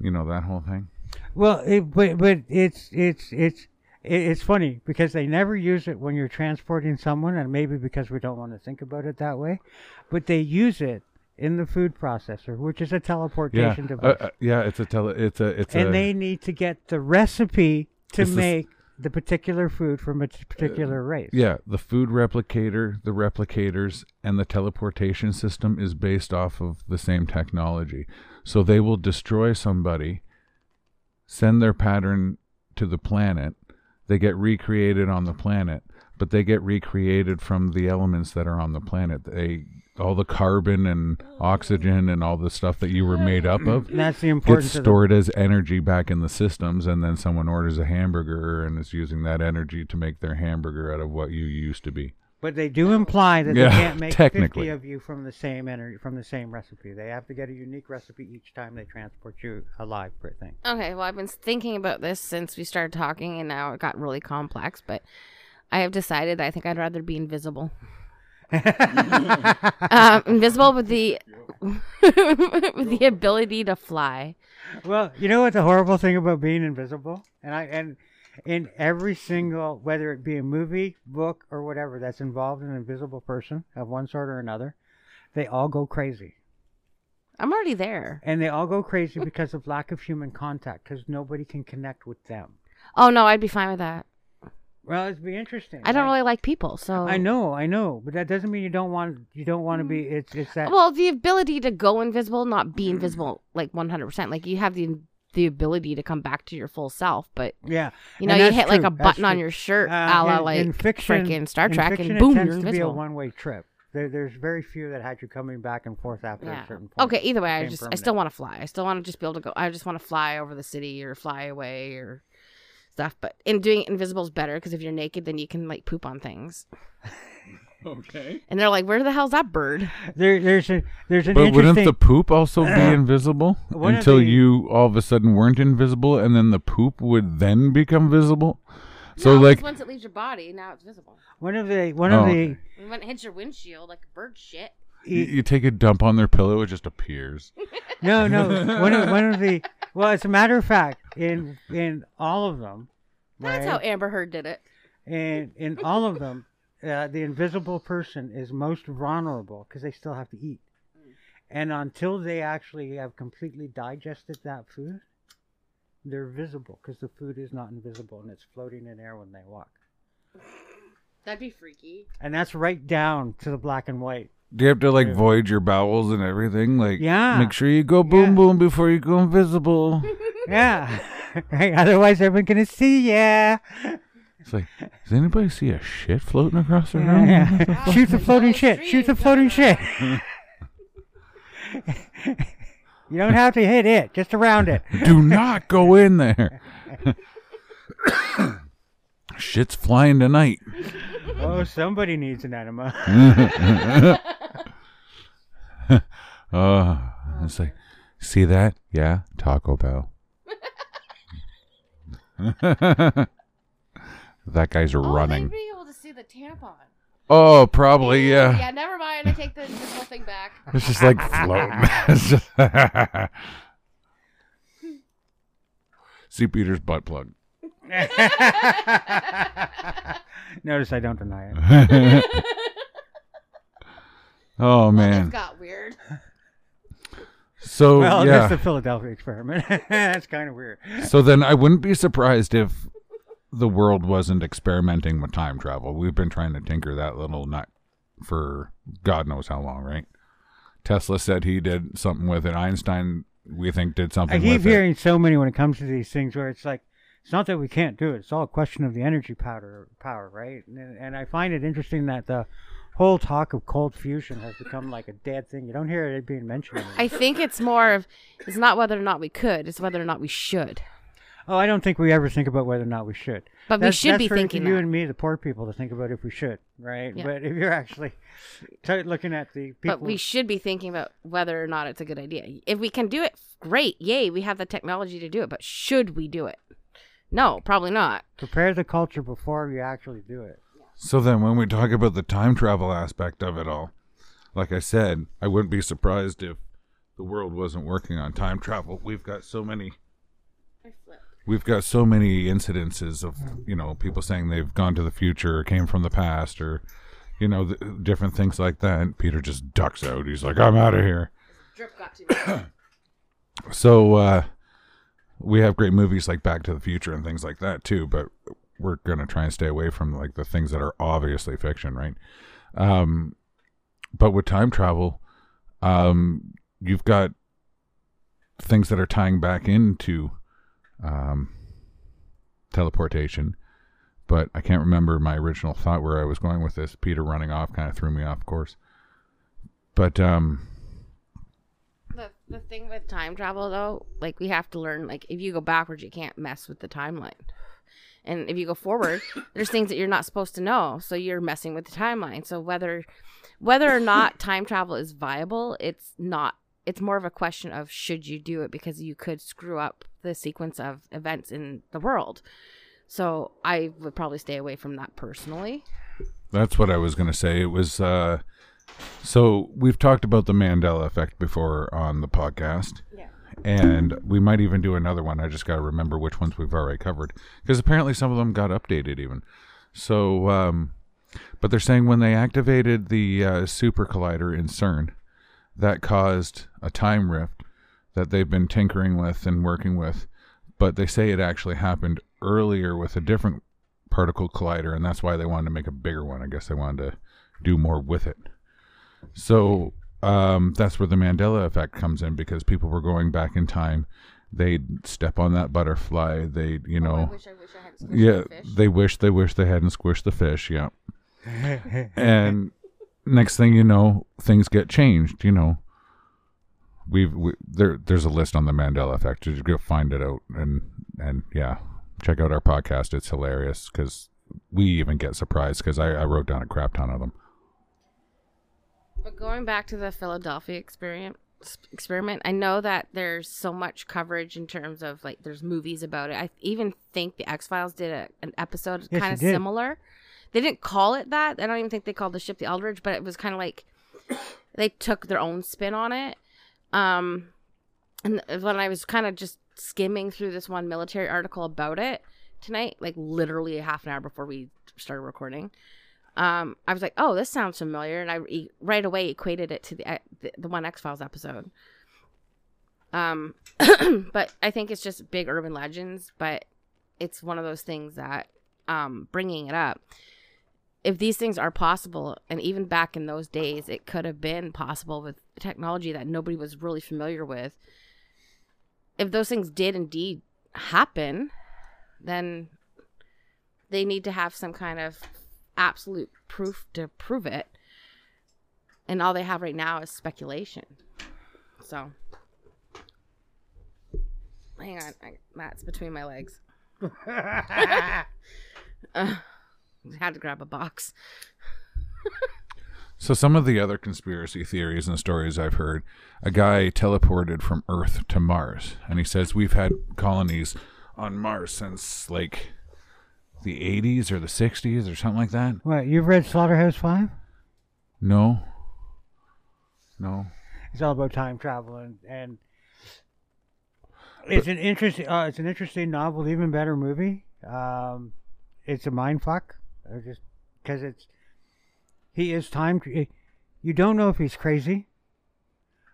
You know that whole thing. Well, it, but but it's it's it's it- it's funny because they never use it when you're transporting someone, and maybe because we don't want to think about it that way, but they use it in the food processor, which is a teleportation uh, device, uh, yeah. It's a tele. It's a. It's and a. they need to get the recipe to It's the make the particular food from a t- particular race. yeah, the food replicator, the replicators, and the teleportation system is based off of the same technology. So they will destroy somebody, send their pattern to the planet. They get recreated on the planet, but they get recreated from the elements that are on the planet. They all the carbon and oxygen and all the stuff that you were made up of And that's the gets importance of the stored as energy back in the systems and then someone orders a hamburger and is using that energy to make their hamburger out of what you used to be But they do imply that Yeah, they can't make technically. 50 of you from the same energy, from the same recipe. They have to get a unique recipe each time they transport you alive, per thing. Okay, well, I've been thinking about this since we started talking, and now it got really complex. But I have decided that I think I'd rather be invisible. um, invisible with the with the ability to fly. Well, you know what the horrible thing about being invisible, and I and in every single whether it be a movie, book, or whatever that's involved in an invisible person of one sort or another, they all go crazy. I'm already there. and they all go crazy because of lack of human contact because nobody can connect with them. Oh no, I'd be fine with that. Well, it'd be interesting. I don't right? really like people, so I know, I know, but that doesn't mean you don't want you don't want to be. It's it's that. Well, the ability to go invisible, not be invisible, like 100%. Like you have the the ability to come back to your full self, but yeah, you know, you hit like true, a that's button on true. your shirt, Uh, a la in- like in fiction, freaking Star Trek, and boom, it you're tends to be a invisible. one way trip. There, there's very few that had you coming back and forth after Yeah. a certain point. Okay. Either way, I just I still want to fly. I still want to just be able to go. I just want to fly over the city or fly away or stuff. But in doing it invisible is better because if you're naked, then you can like poop on things. Okay. And they're like, "Where the hell's that bird?" There, there's a there's an But interesting. wouldn't the poop also be invisible One of until the- you all of a sudden weren't invisible, and then the poop would then become visible? So No, 'cause like, once it leaves your body, now it's visible. one of the one Oh, of the when it hits your windshield, like bird shit. you, you take a dump on their pillow, it just appears. no no one of one of the well, as a matter of fact, in in all of them, That's right? how Amber Heard did it. And in all of them, uh, the invisible person is most vulnerable because they still have to eat. And until they actually have completely digested that food, they're visible because the food is not invisible and it's floating in air when they walk. That'd be freaky. And that's right down to the black and white. Do you have to like void your bowels and everything? Like, Yeah. make sure you go boom Yeah. boom before you go invisible. Yeah. right. Otherwise, everyone's going to see ya. It's like, does anybody see a shit floating across the room? Yeah. Shoot the floating shit. Shoot the floating shit. you don't have to hit it, just around it. Do not go in there. Shit's flying tonight. Oh, somebody needs an enema. Uh, it's like, see that? Yeah, Taco Bell. that guy's Oh, running. they'd be able to see the tampon. Oh, probably yeah. Yeah, never mind. I take the, this whole thing back. It's just like floating. It's just- see Peter's butt plug. Notice I don't deny it. Oh It man. got weird. So well, yeah. that's the Philadelphia experiment. that's kind of weird. So then I wouldn't be surprised if the world wasn't experimenting with time travel. We've been trying to tinker that little nut for God knows how long, right? Tesla said he did something with it. Einstein, we think, did something I keep with it. hearing so many when it comes to these things where it's like, it's not that we can't do it. It's all a question of the energy powder, power, right? And, and I find it interesting that the whole talk of cold fusion has become like a dead thing. You don't hear it being mentioned anymore. I think it's more of it's not whether or not we could, it's whether or not we should. Oh, I don't think we ever think about whether or not we should. But we should that's be for thinking you that. and me, the poor people, to think about if we should, right? Yeah. But if you're actually t- looking at the people, But we should be thinking about whether or not it's a good idea. If we can do it, great. Yay, we have the technology to do it. But should we do it? No, probably not. prepare the culture before you actually do it. So then, when we talk about the time travel aspect of it all, like I said, I wouldn't be surprised if the world wasn't working on time travel. We've got so many we've got so many incidences of you know people saying they've gone to the future or came from the past or you know th- different things like that and peter just ducks out. He's like i'm out of here. Drip got to me. so uh we have great movies like back to the future and things like that too but we're gonna try and stay away from like the things that are obviously fiction right? Um but with time travel um you've got things that are tying back into um teleportation but i can't remember my original thought where i was going with this peter running off kind of threw me off course but um the, the thing with time travel, though, like we have to learn, like if you go backwards, you can't mess with the timeline. And if you go forward, there's things that you're not supposed to know, so you're messing with the timeline. So whether whether or not time travel is viable, it's not. It's more of a question of should you do it because you could screw up the sequence of events in the world. So I would probably stay away from that personally. That's what I was going to say. It was uh so we've talked about the Mandela effect before on the podcast. Yeah. And we might even do another one. I just got to remember which ones we've already covered because apparently some of them got updated even. So um but they're saying when they activated the uh, super collider in CERN, that caused a time rift that they've been tinkering with and working with. But they say it actually happened earlier with a different particle collider, and that's why they wanted to make a bigger one. I guess they wanted to do more with it. So um, that's where the Mandela effect comes in because people were going back in time. They'd step on that butterfly. They, you Oh, I know, wish I wish I had squished yeah, the fish. they wish they wish they hadn't squished the fish. Yeah, and next thing you know, things get changed. You know, we've we, there. There's a list on the Mandela effect. Just go find it out, and and yeah, check out our podcast. It's hilarious because we even get surprised because I, I wrote down a crap ton of them. But going back to the Philadelphia experiment, experiment, I know that there's so much coverage in terms of like there's movies about it. I even think the X Files did a, an episode Yes, kind of similar. They didn't call it that. I don't even think they called the ship the Eldridge, but it was kind of like they took their own spin on it. Um, and when I was kind of just skimming through this one military article about it tonight, like literally a half an hour before we started recording, um, I was like, "Oh, this sounds familiar," and I e- right away equated it to the the, the one X Files episode. Um, but I think it's just big urban legends. But it's one of those things that, um, bringing it up, if these things are possible, and even back in those days, it could have been possible with technology that nobody was really familiar with. If those things did indeed happen, then they need to have some kind of absolute proof to prove it. And all they have right now is speculation. So, hang on, I, Matt's between my legs. Uh, had to grab a box. So some of the other conspiracy theories and stories I've heard, a guy teleported from Earth to Mars, and he says we've had colonies on Mars since like the 80s or the 60s or something like that. what you've read Slaughterhouse Five? No. No. It's all about time travel and, and it's an interesting uh, it's an interesting novel, even better movie. Um, it's a mind fuck, uh, just because it's he is time. You don't know if he's crazy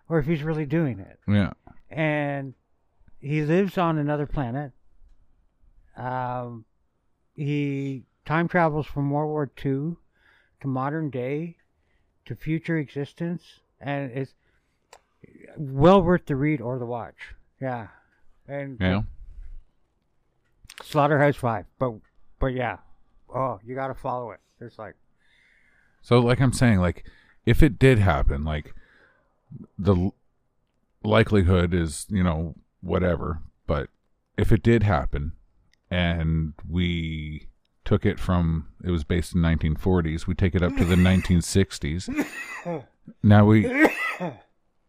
or if he's really doing it, Yeah. and he lives on another planet. Um, he time travels from World War II to modern day to future existence, and it's well worth the read or the watch. Yeah, and Yeah. Slaughterhouse Five, but but yeah, oh, you got to follow it. It's like So like I'm saying like if it did happen like the l- likelihood is, you know, whatever, but if it did happen and we took it from it was based in 1940s, we take it up to the 1960s. Now we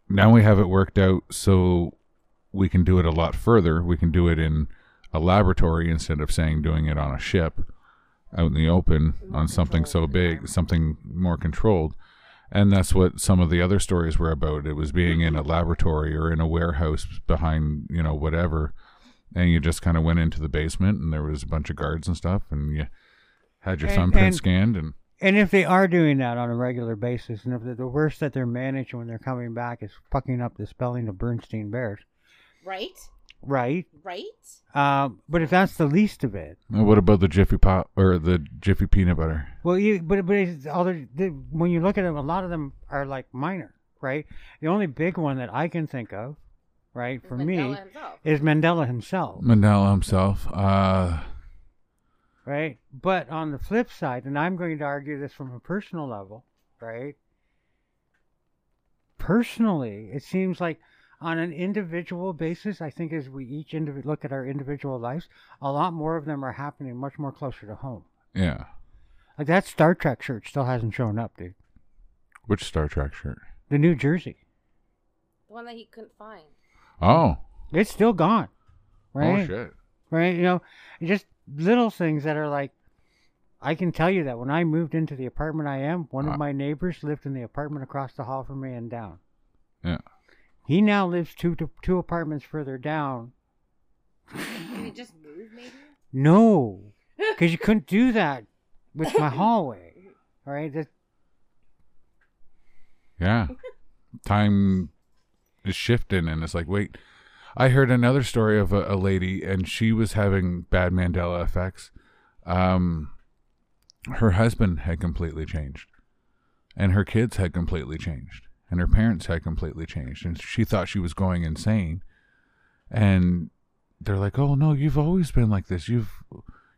now we have it worked out so we can do it a lot further. We can do it in a laboratory instead of saying doing it on a ship out in the open on something so big, something more controlled. And that's what some of the other stories were about. It was being in a laboratory or in a warehouse behind, you know, whatever. And you just kind of went into the basement and there was a bunch of guards and stuff and you had your And- thumbprint and- scanned and And if they are doing that on a regular basis, and if the, the worst that they're managing when they're coming back is fucking up the spelling of Bernstein Bears, Right? Right? Right? Um, but if that's the least of it, what about the Jiffy Pop or the Jiffy peanut butter? well, you but but it's all the, the, when you look at them, a lot of them are like minor, right? The only big one that I can think of, right, for me, himself. is Mandela himself, Mandela himself. Uh, right? But on the flip side, and I'm going to argue this from a personal level, right? Personally, it seems like on an individual basis, I think as we each indiv- look at our individual lives, a lot more of them are happening much more closer to home. yeah. Like that Star Trek shirt still hasn't shown up, dude. Which Star Trek shirt? The New Jersey, The one that he couldn't find. Oh. it's still gone, right? Oh shit. right? You know, just little things that are like, I can tell you that when I moved into the apartment I am, one Uh. of my neighbors lived in the apartment across the hall from me and down. Yeah. He now lives two to, two apartments further down. Did he just move, maybe? No, because you couldn't do that with my hallway. All right, that, Yeah. time is shifting, and it's like, wait. I heard another story of a, a lady, and she was having bad Mandela effects. Um, her husband had completely changed, and her kids had completely changed, and her parents had completely changed, and she thought she was going insane. And they're like, "Oh no, you've always been like this. You've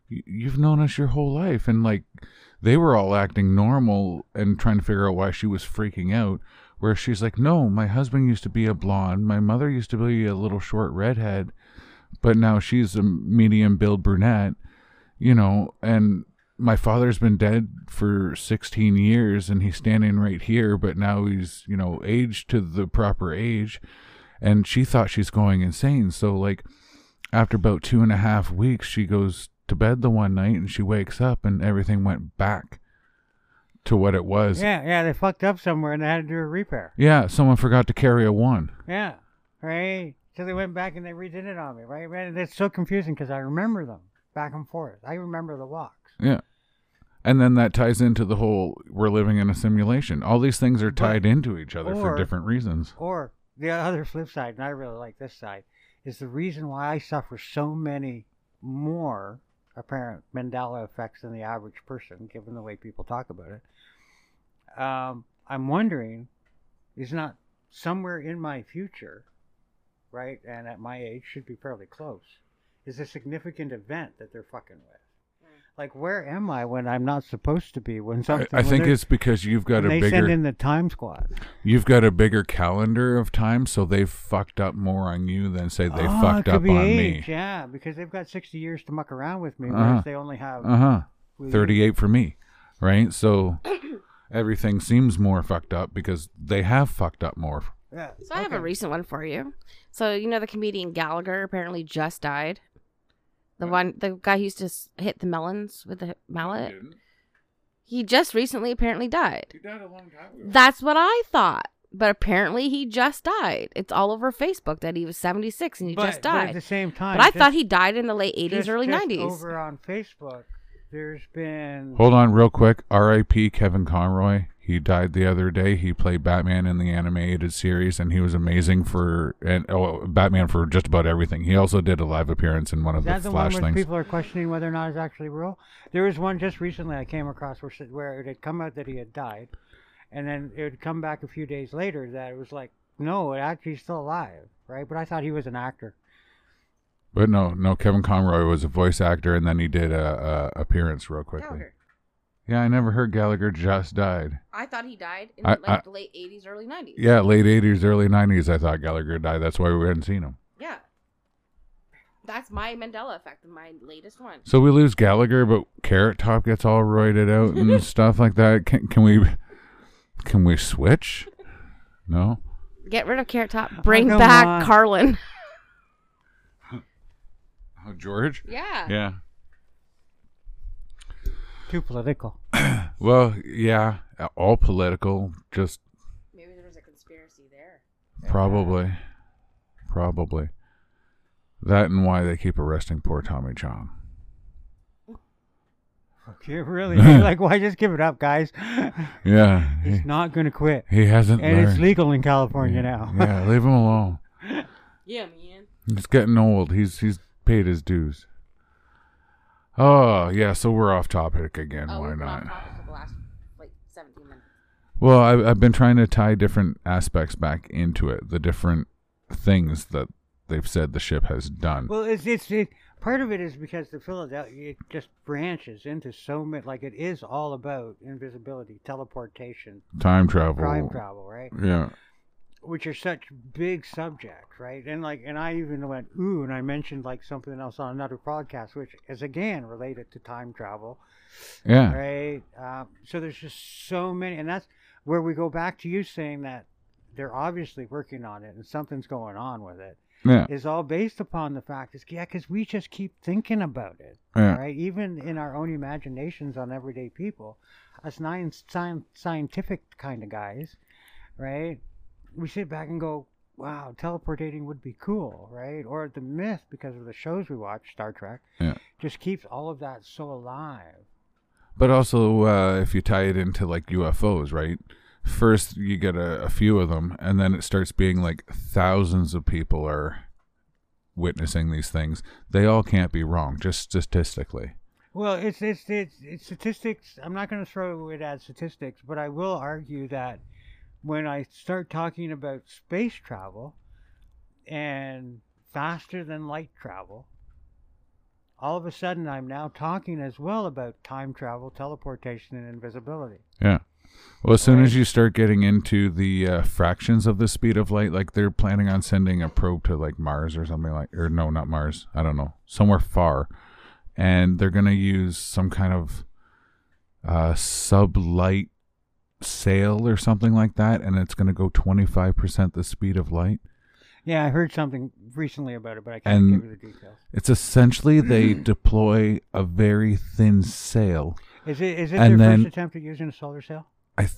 you- you've known us your whole life." And like they were all acting normal and trying to figure out why she was freaking out. Where she's like, "No, my husband used to be a blonde. My mother used to be a little short redhead, but now she's a medium build brunette." You know, and my father's been dead for 16 years and he's standing right here, but now he's, you know, aged to the proper age. And she thought she's going insane. So, like, after about two and a half weeks, she goes to bed the one night and she wakes up and everything went back to what it was. Yeah, yeah, they fucked up somewhere and they had to do a repair. Yeah, someone forgot to carry a one. Yeah, right. So they went back and they redid it on me, right? Man, it's so confusing because I remember them back and forth. I remember the walks. Yeah. And then that ties into the whole we're living in a simulation. All these things are tied into each other for different reasons. Or the other flip side, and I really like this side, is the reason why I suffer so many more apparent Mandela effects than the average person, given the way people talk about it. Um, I'm wondering, is not somewhere in my future, right, and at my age should be fairly close, is a significant event that they're fucking with. Like, where am I when I'm not supposed to be? When something, I when think it's because you've got when a they bigger send in the time squad. you've got a bigger calendar of time, so they've fucked up more on you than say they oh, fucked up on age, me. Yeah, because they've got 60 years to muck around with me, Uh-huh. whereas they only have. Uh huh. 38 for me, right? So everything seems more fucked up because they have fucked up more. Yeah. So I have a recent one for you. So you know the comedian Gallagher apparently just died. The one, the guy who used to hit the melons with the mallet. He just recently apparently died. He died a long time ago. That's what I thought. But apparently he just died. It's all over Facebook that he was 76 and he but, just But at the same time, But I just- thought he died in the late 80s, early 90s. Over on Facebook, there's been. Hold on, real quick. R.I.P. Kevin Conroy. He died the other day. He played Batman in the animated series, and he was amazing for and oh, Batman for just about everything. He also did a live appearance in one of the the Flash one where things. people are questioning whether or not it's actually real? There was one just recently I came across where, where it had come out that he had died, and then it would come back a few days later that it was like, no, it actually he's still alive, right? But I thought he was an actor. But no, no. Kevin Conroy was a voice actor, and then he did a, a appearance real quickly. Yeah, I never heard Gallagher just died. I thought he died in I- like I- the late 80s, early 90s. Yeah, late '80s, early '90s. I thought Gallagher died. That's why we hadn't seen him. Yeah. That's my Mandela effect, my latest one. So we lose Gallagher, but Carrot Top gets all roided out and stuff like that. Can, can we? Can we switch? No. Get rid of Carrot Top. Bring come back on. Carlin. Oh, George. Yeah. Yeah. Too political. Well, yeah, all political. Just Maybe there was a conspiracy there. probably, probably that and why they keep arresting poor Tommy Chong. Okay, really? like, why just give it up, guys? Yeah, he, He's not going to quit. he hasn't And learned. it's legal in California now. yeah, leave him alone. Yeah, man. He's getting old. He's he's paid his dues. Oh yeah, so we're off topic again. Oh, Why not? on topic for the last like Well, I, I've been trying to tie different aspects back into it. The different things that they've said the ship has done. Well, it's it's it, part of it is because the Philadelphia it just branches into so many. Like it is all about invisibility, teleportation, Time travel. time travel, right? Yeah. Which are such big subjects, right? And like, and I even went ooh, and I mentioned like something else on another podcast, which is again related to time travel, Yeah. right? Uh, so there's just so many, and that's where we go back to you saying that they're obviously working on it and something's going on with it. Yeah. Is all based upon the fact is yeah, because we just keep thinking about it, Yeah. right? Even in our own imaginations on everyday people, us nine scientific kind of guys, right? We sit back and go, wow, teleportating would be cool, right? Or the myth, because of the shows we watch, Star Trek, Yeah. just keeps all of that so alive. But also, uh, if you tie it into like UFOs, right? first you get a, a few of them, and then it starts being like thousands of people are witnessing these things. They all can't be wrong, just statistically. Well, it's it's it's, it's statistics. I'm not going to throw it at statistics, but I will argue that when I start talking about space travel and faster than light travel, all of a sudden I'm now talking as well about time travel, teleportation, and invisibility. Yeah. Well, as soon as you start getting into the uh, fractions of the speed of light, like they're planning on sending a probe to like Mars or something like, or no, not Mars. I don't know, somewhere far, and they're gonna use some kind of uh, sublight sail or something like that, and it's gonna go twenty five percent the speed of light. Yeah, I heard something recently about it, but I can't And- give you the details. It's essentially they deploy a very thin sail. Is it is it and their then- first attempt at using a solar sail? I, th-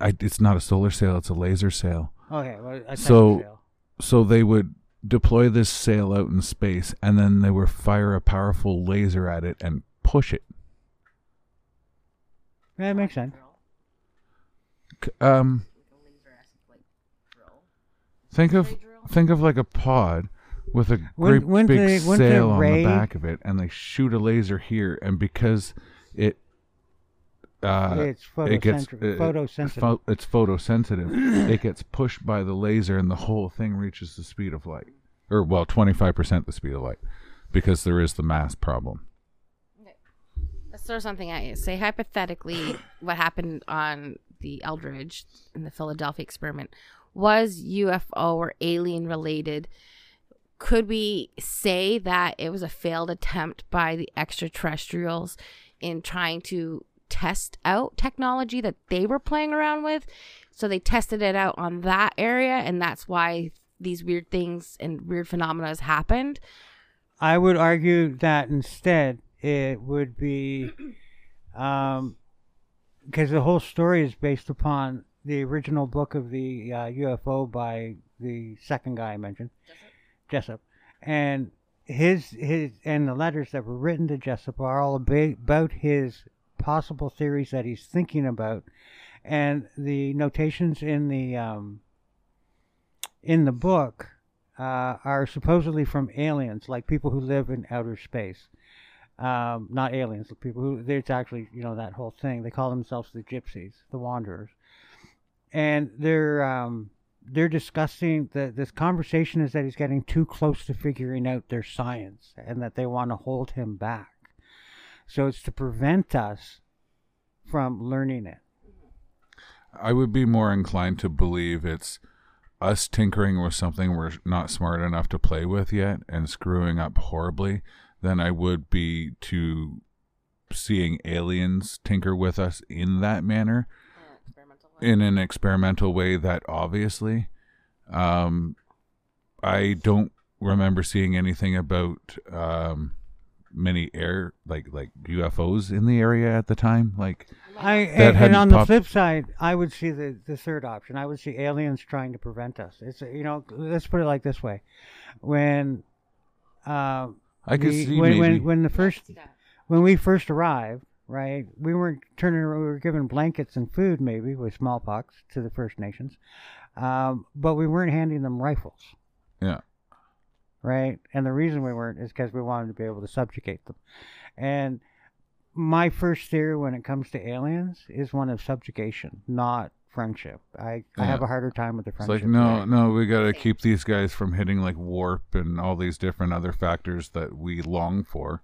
I, it's not a solar sail; it's a laser sail. Okay, well, a type of So- sail. so they would deploy this sail out in space and then they would fire a powerful laser at it and push it Yeah, that makes sense. C- um think of think of like a pod with a When- great big the- when's the sail on ray- the back of it and they shoot a laser here and because it uh it's it gets photosensitive. uh, photosensitive. pho- it's photosensitive it gets pushed by the laser and the whole thing reaches the speed of light or well 25% the speed of light because there is the mass problem Let's throw something at you. Say hypothetically, what happened on the Eldridge in the Philadelphia experiment was UFO or alien related. Could we say that it was a failed attempt by the extraterrestrials in trying to test out technology that they were playing around with? So they tested it out on that area, and that's why these weird things and weird phenomena has happened. I would argue that instead it would be, um, because the whole story is based upon the original book of the uh, UFO by the second guy I mentioned, Jessup, and his his and the letters that were written to Jessup are all about his possible theories that he's thinking about, and the notations in the um, in the book uh, are supposedly from aliens, like people who live in outer space. Um, not aliens, but people who it's actually you know that whole thing. They call themselves the gypsies, the wanderers, and they're um, they're discussing the this conversation is that he's getting too close to figuring out their science, and that they want to hold him back. So it's to prevent us from learning it. I would be more inclined to believe it's us tinkering with something we're not smart enough to play with yet and screwing up horribly than I would be to seeing aliens tinker with us in that manner in an experimental way that obviously um I don't remember seeing anything about um many air like like UFOs in the area at the time like I and, and hadn't on the flip side, I would see the the third option. I would see aliens trying to prevent us. It's you know, let's put it like this way: when uh, I could the- see when, maybe when when the first when we first arrived, right? We weren't turning. around- We were given blankets and food, maybe with smallpox to the First Nations, um, but we weren't handing them rifles, yeah right? And the reason we weren't is because we wanted to be able to subjugate them. And my first theory when it comes to aliens is one of subjugation, not friendship. I, I have a harder time with the It's friendship. like no, thing. no, we got to keep these guys from hitting like warp and all these different other factors that we long for.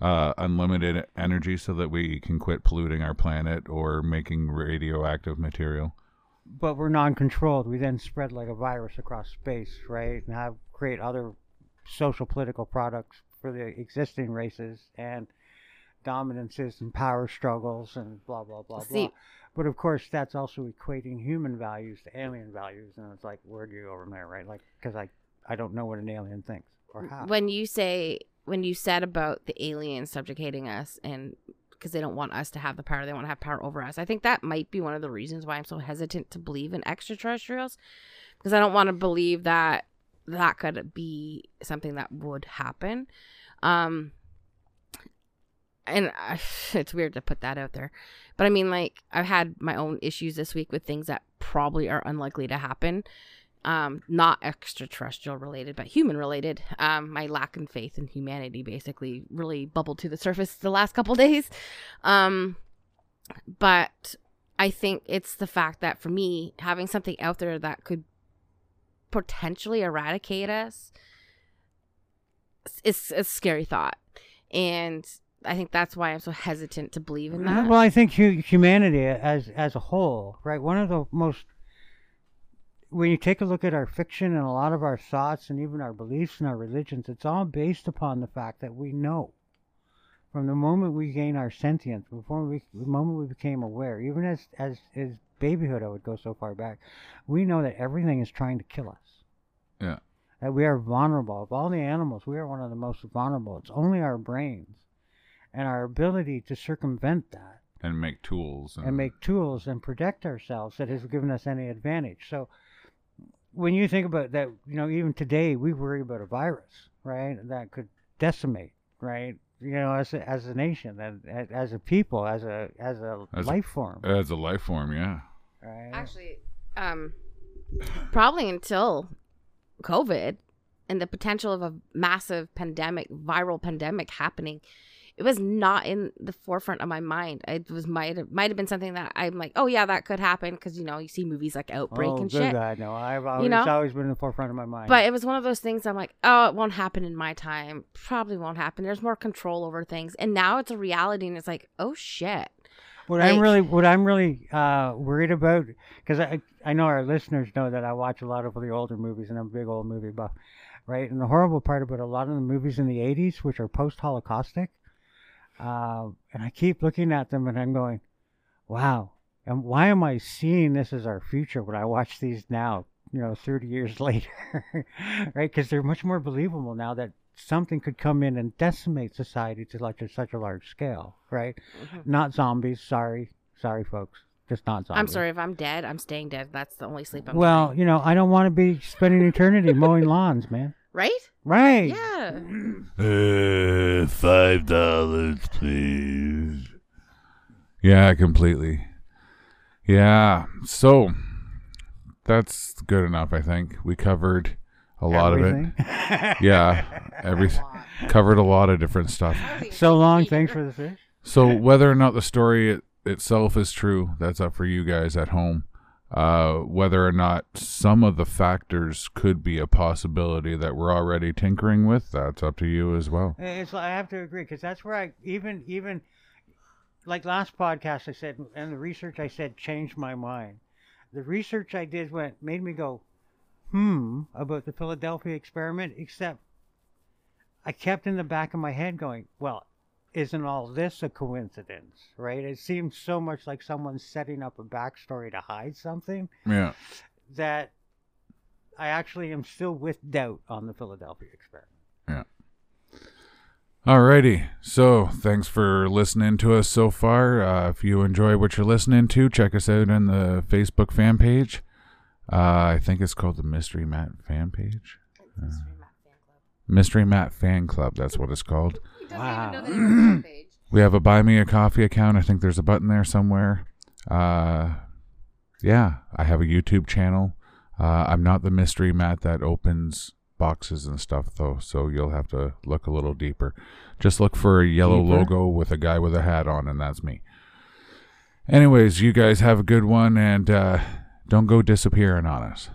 Uh, unlimited energy so that we can quit polluting our planet or making radioactive material. but we're non-controlled. We then spread like a virus across space, right? And have create other social political products for the existing races and dominances and power struggles and blah blah blah See- blah. But of course, that's also equating human values to alien values, and it's like, where do you go from there, right? Like, because I I don't know what an alien thinks or how. when you say when you said about the aliens subjugating us and because they don't want us to have the power they want to have power over us i think that might be one of the reasons why i'm so hesitant to believe in extraterrestrials because i don't want to believe that that could be something that would happen um and I, it's weird to put that out there, but I mean, like I've had my own issues this week with things that probably are unlikely to happen. Um, not extraterrestrial related, but human related. Um, my lack in faith in humanity basically really bubbled to the surface the last couple days. Um, but I think it's the fact that for me, having something out there that could potentially eradicate us is a scary thought. And I think that's why I'm so hesitant to believe in that. Well, I think hu- humanity as as a whole, right? One of the most when you take a look at our fiction and a lot of our thoughts and even our beliefs and our religions, it's all based upon the fact that we know. From the moment we gain our sentience, before we, the moment we became aware, even as as as babyhood, I would go so far back, we know that everything is trying to kill us. Yeah. That we are vulnerable. Of all the animals, we are one of the most vulnerable. It's only our brains and our ability to circumvent that and make tools and, and make tools and protect ourselves that has given us any advantage. So when you think about that, you know, even today we worry about a virus, right? That could decimate, right? You know, as a, as a nation, and as, as a people, as a as a As a- life form, as a life form. Yeah. right? Actually, um, probably until COVID and the potential of a massive pandemic, viral pandemic happening, it was not in the forefront of my mind. It was might have might have been something that I'm like, oh yeah, that could happen because you know you see movies like Outbreak oh, and good shit. God, no! I've always know? always been in the forefront of my mind. But it was one of those things I'm like, oh, it won't happen in my time. Probably won't happen. There's more control over things. And now it's a reality and it's like, oh shit. What I'm really, what I'm really uh, worried about, because I, I know our listeners know that I watch a lot of the older movies, and I'm a big old movie buff, right? And the horrible part about a lot of the movies in the '80s, which are post-Holocaustic, uh, and I keep looking at them, and I'm going, "Wow, and why am I seeing this as our future when I watch these now?" You know, 30 years later, right? Because they're much more believable now that something could come in and decimate society to like such a large scale, right? Not zombies. Sorry, sorry, folks. Just not zombies. I'm sorry if I'm dead. I'm staying dead. That's the only sleep I'm Well, getting. you know, I don't want to be spending eternity mowing lawns, man. right? Right. Yeah. Uh, five dollars, please. Yeah, completely. Yeah. So that's good enough, I think. We covered a lot of it. Yeah. Every covered a lot of different stuff. so long. Thanks for the fish. So whether or not the story it, itself is true, that's up for you guys at home. Uh, whether or not some of the factors could be a possibility that we're already tinkering with, that's up to you as well. It's I have to agree because that's where I even even like last podcast I said and the research I said changed my mind. The research I did went made me go, hmm, about the Philadelphia experiment. Except I kept in the back of my head going, well, isn't all this a coincidence, right? It seems so much like someone's setting up a backstory to hide something Yeah. that I actually am still with doubt on the Philadelphia experiment. Yeah. Alrighty. So thanks for listening to us so far. Uh, if you enjoy what you're listening to, check us out on the Facebook fan page. Uh, I think it's called the Mystery Matt fan page. Mystery Matt fan club. Mystery Matt Fan Club. That's what it's called. Wow. We have a Buy Me a Coffee account. I think there's a button there somewhere. Uh, yeah, I have a YouTube channel. Uh, I'm not the mystery Matt that opens boxes and stuff though, so you'll have to look a little deeper. Just look for a yellow Deeper? logo with a guy with a hat on, and that's me. Anyways, you guys have a good one, and uh, don't go disappearing on us.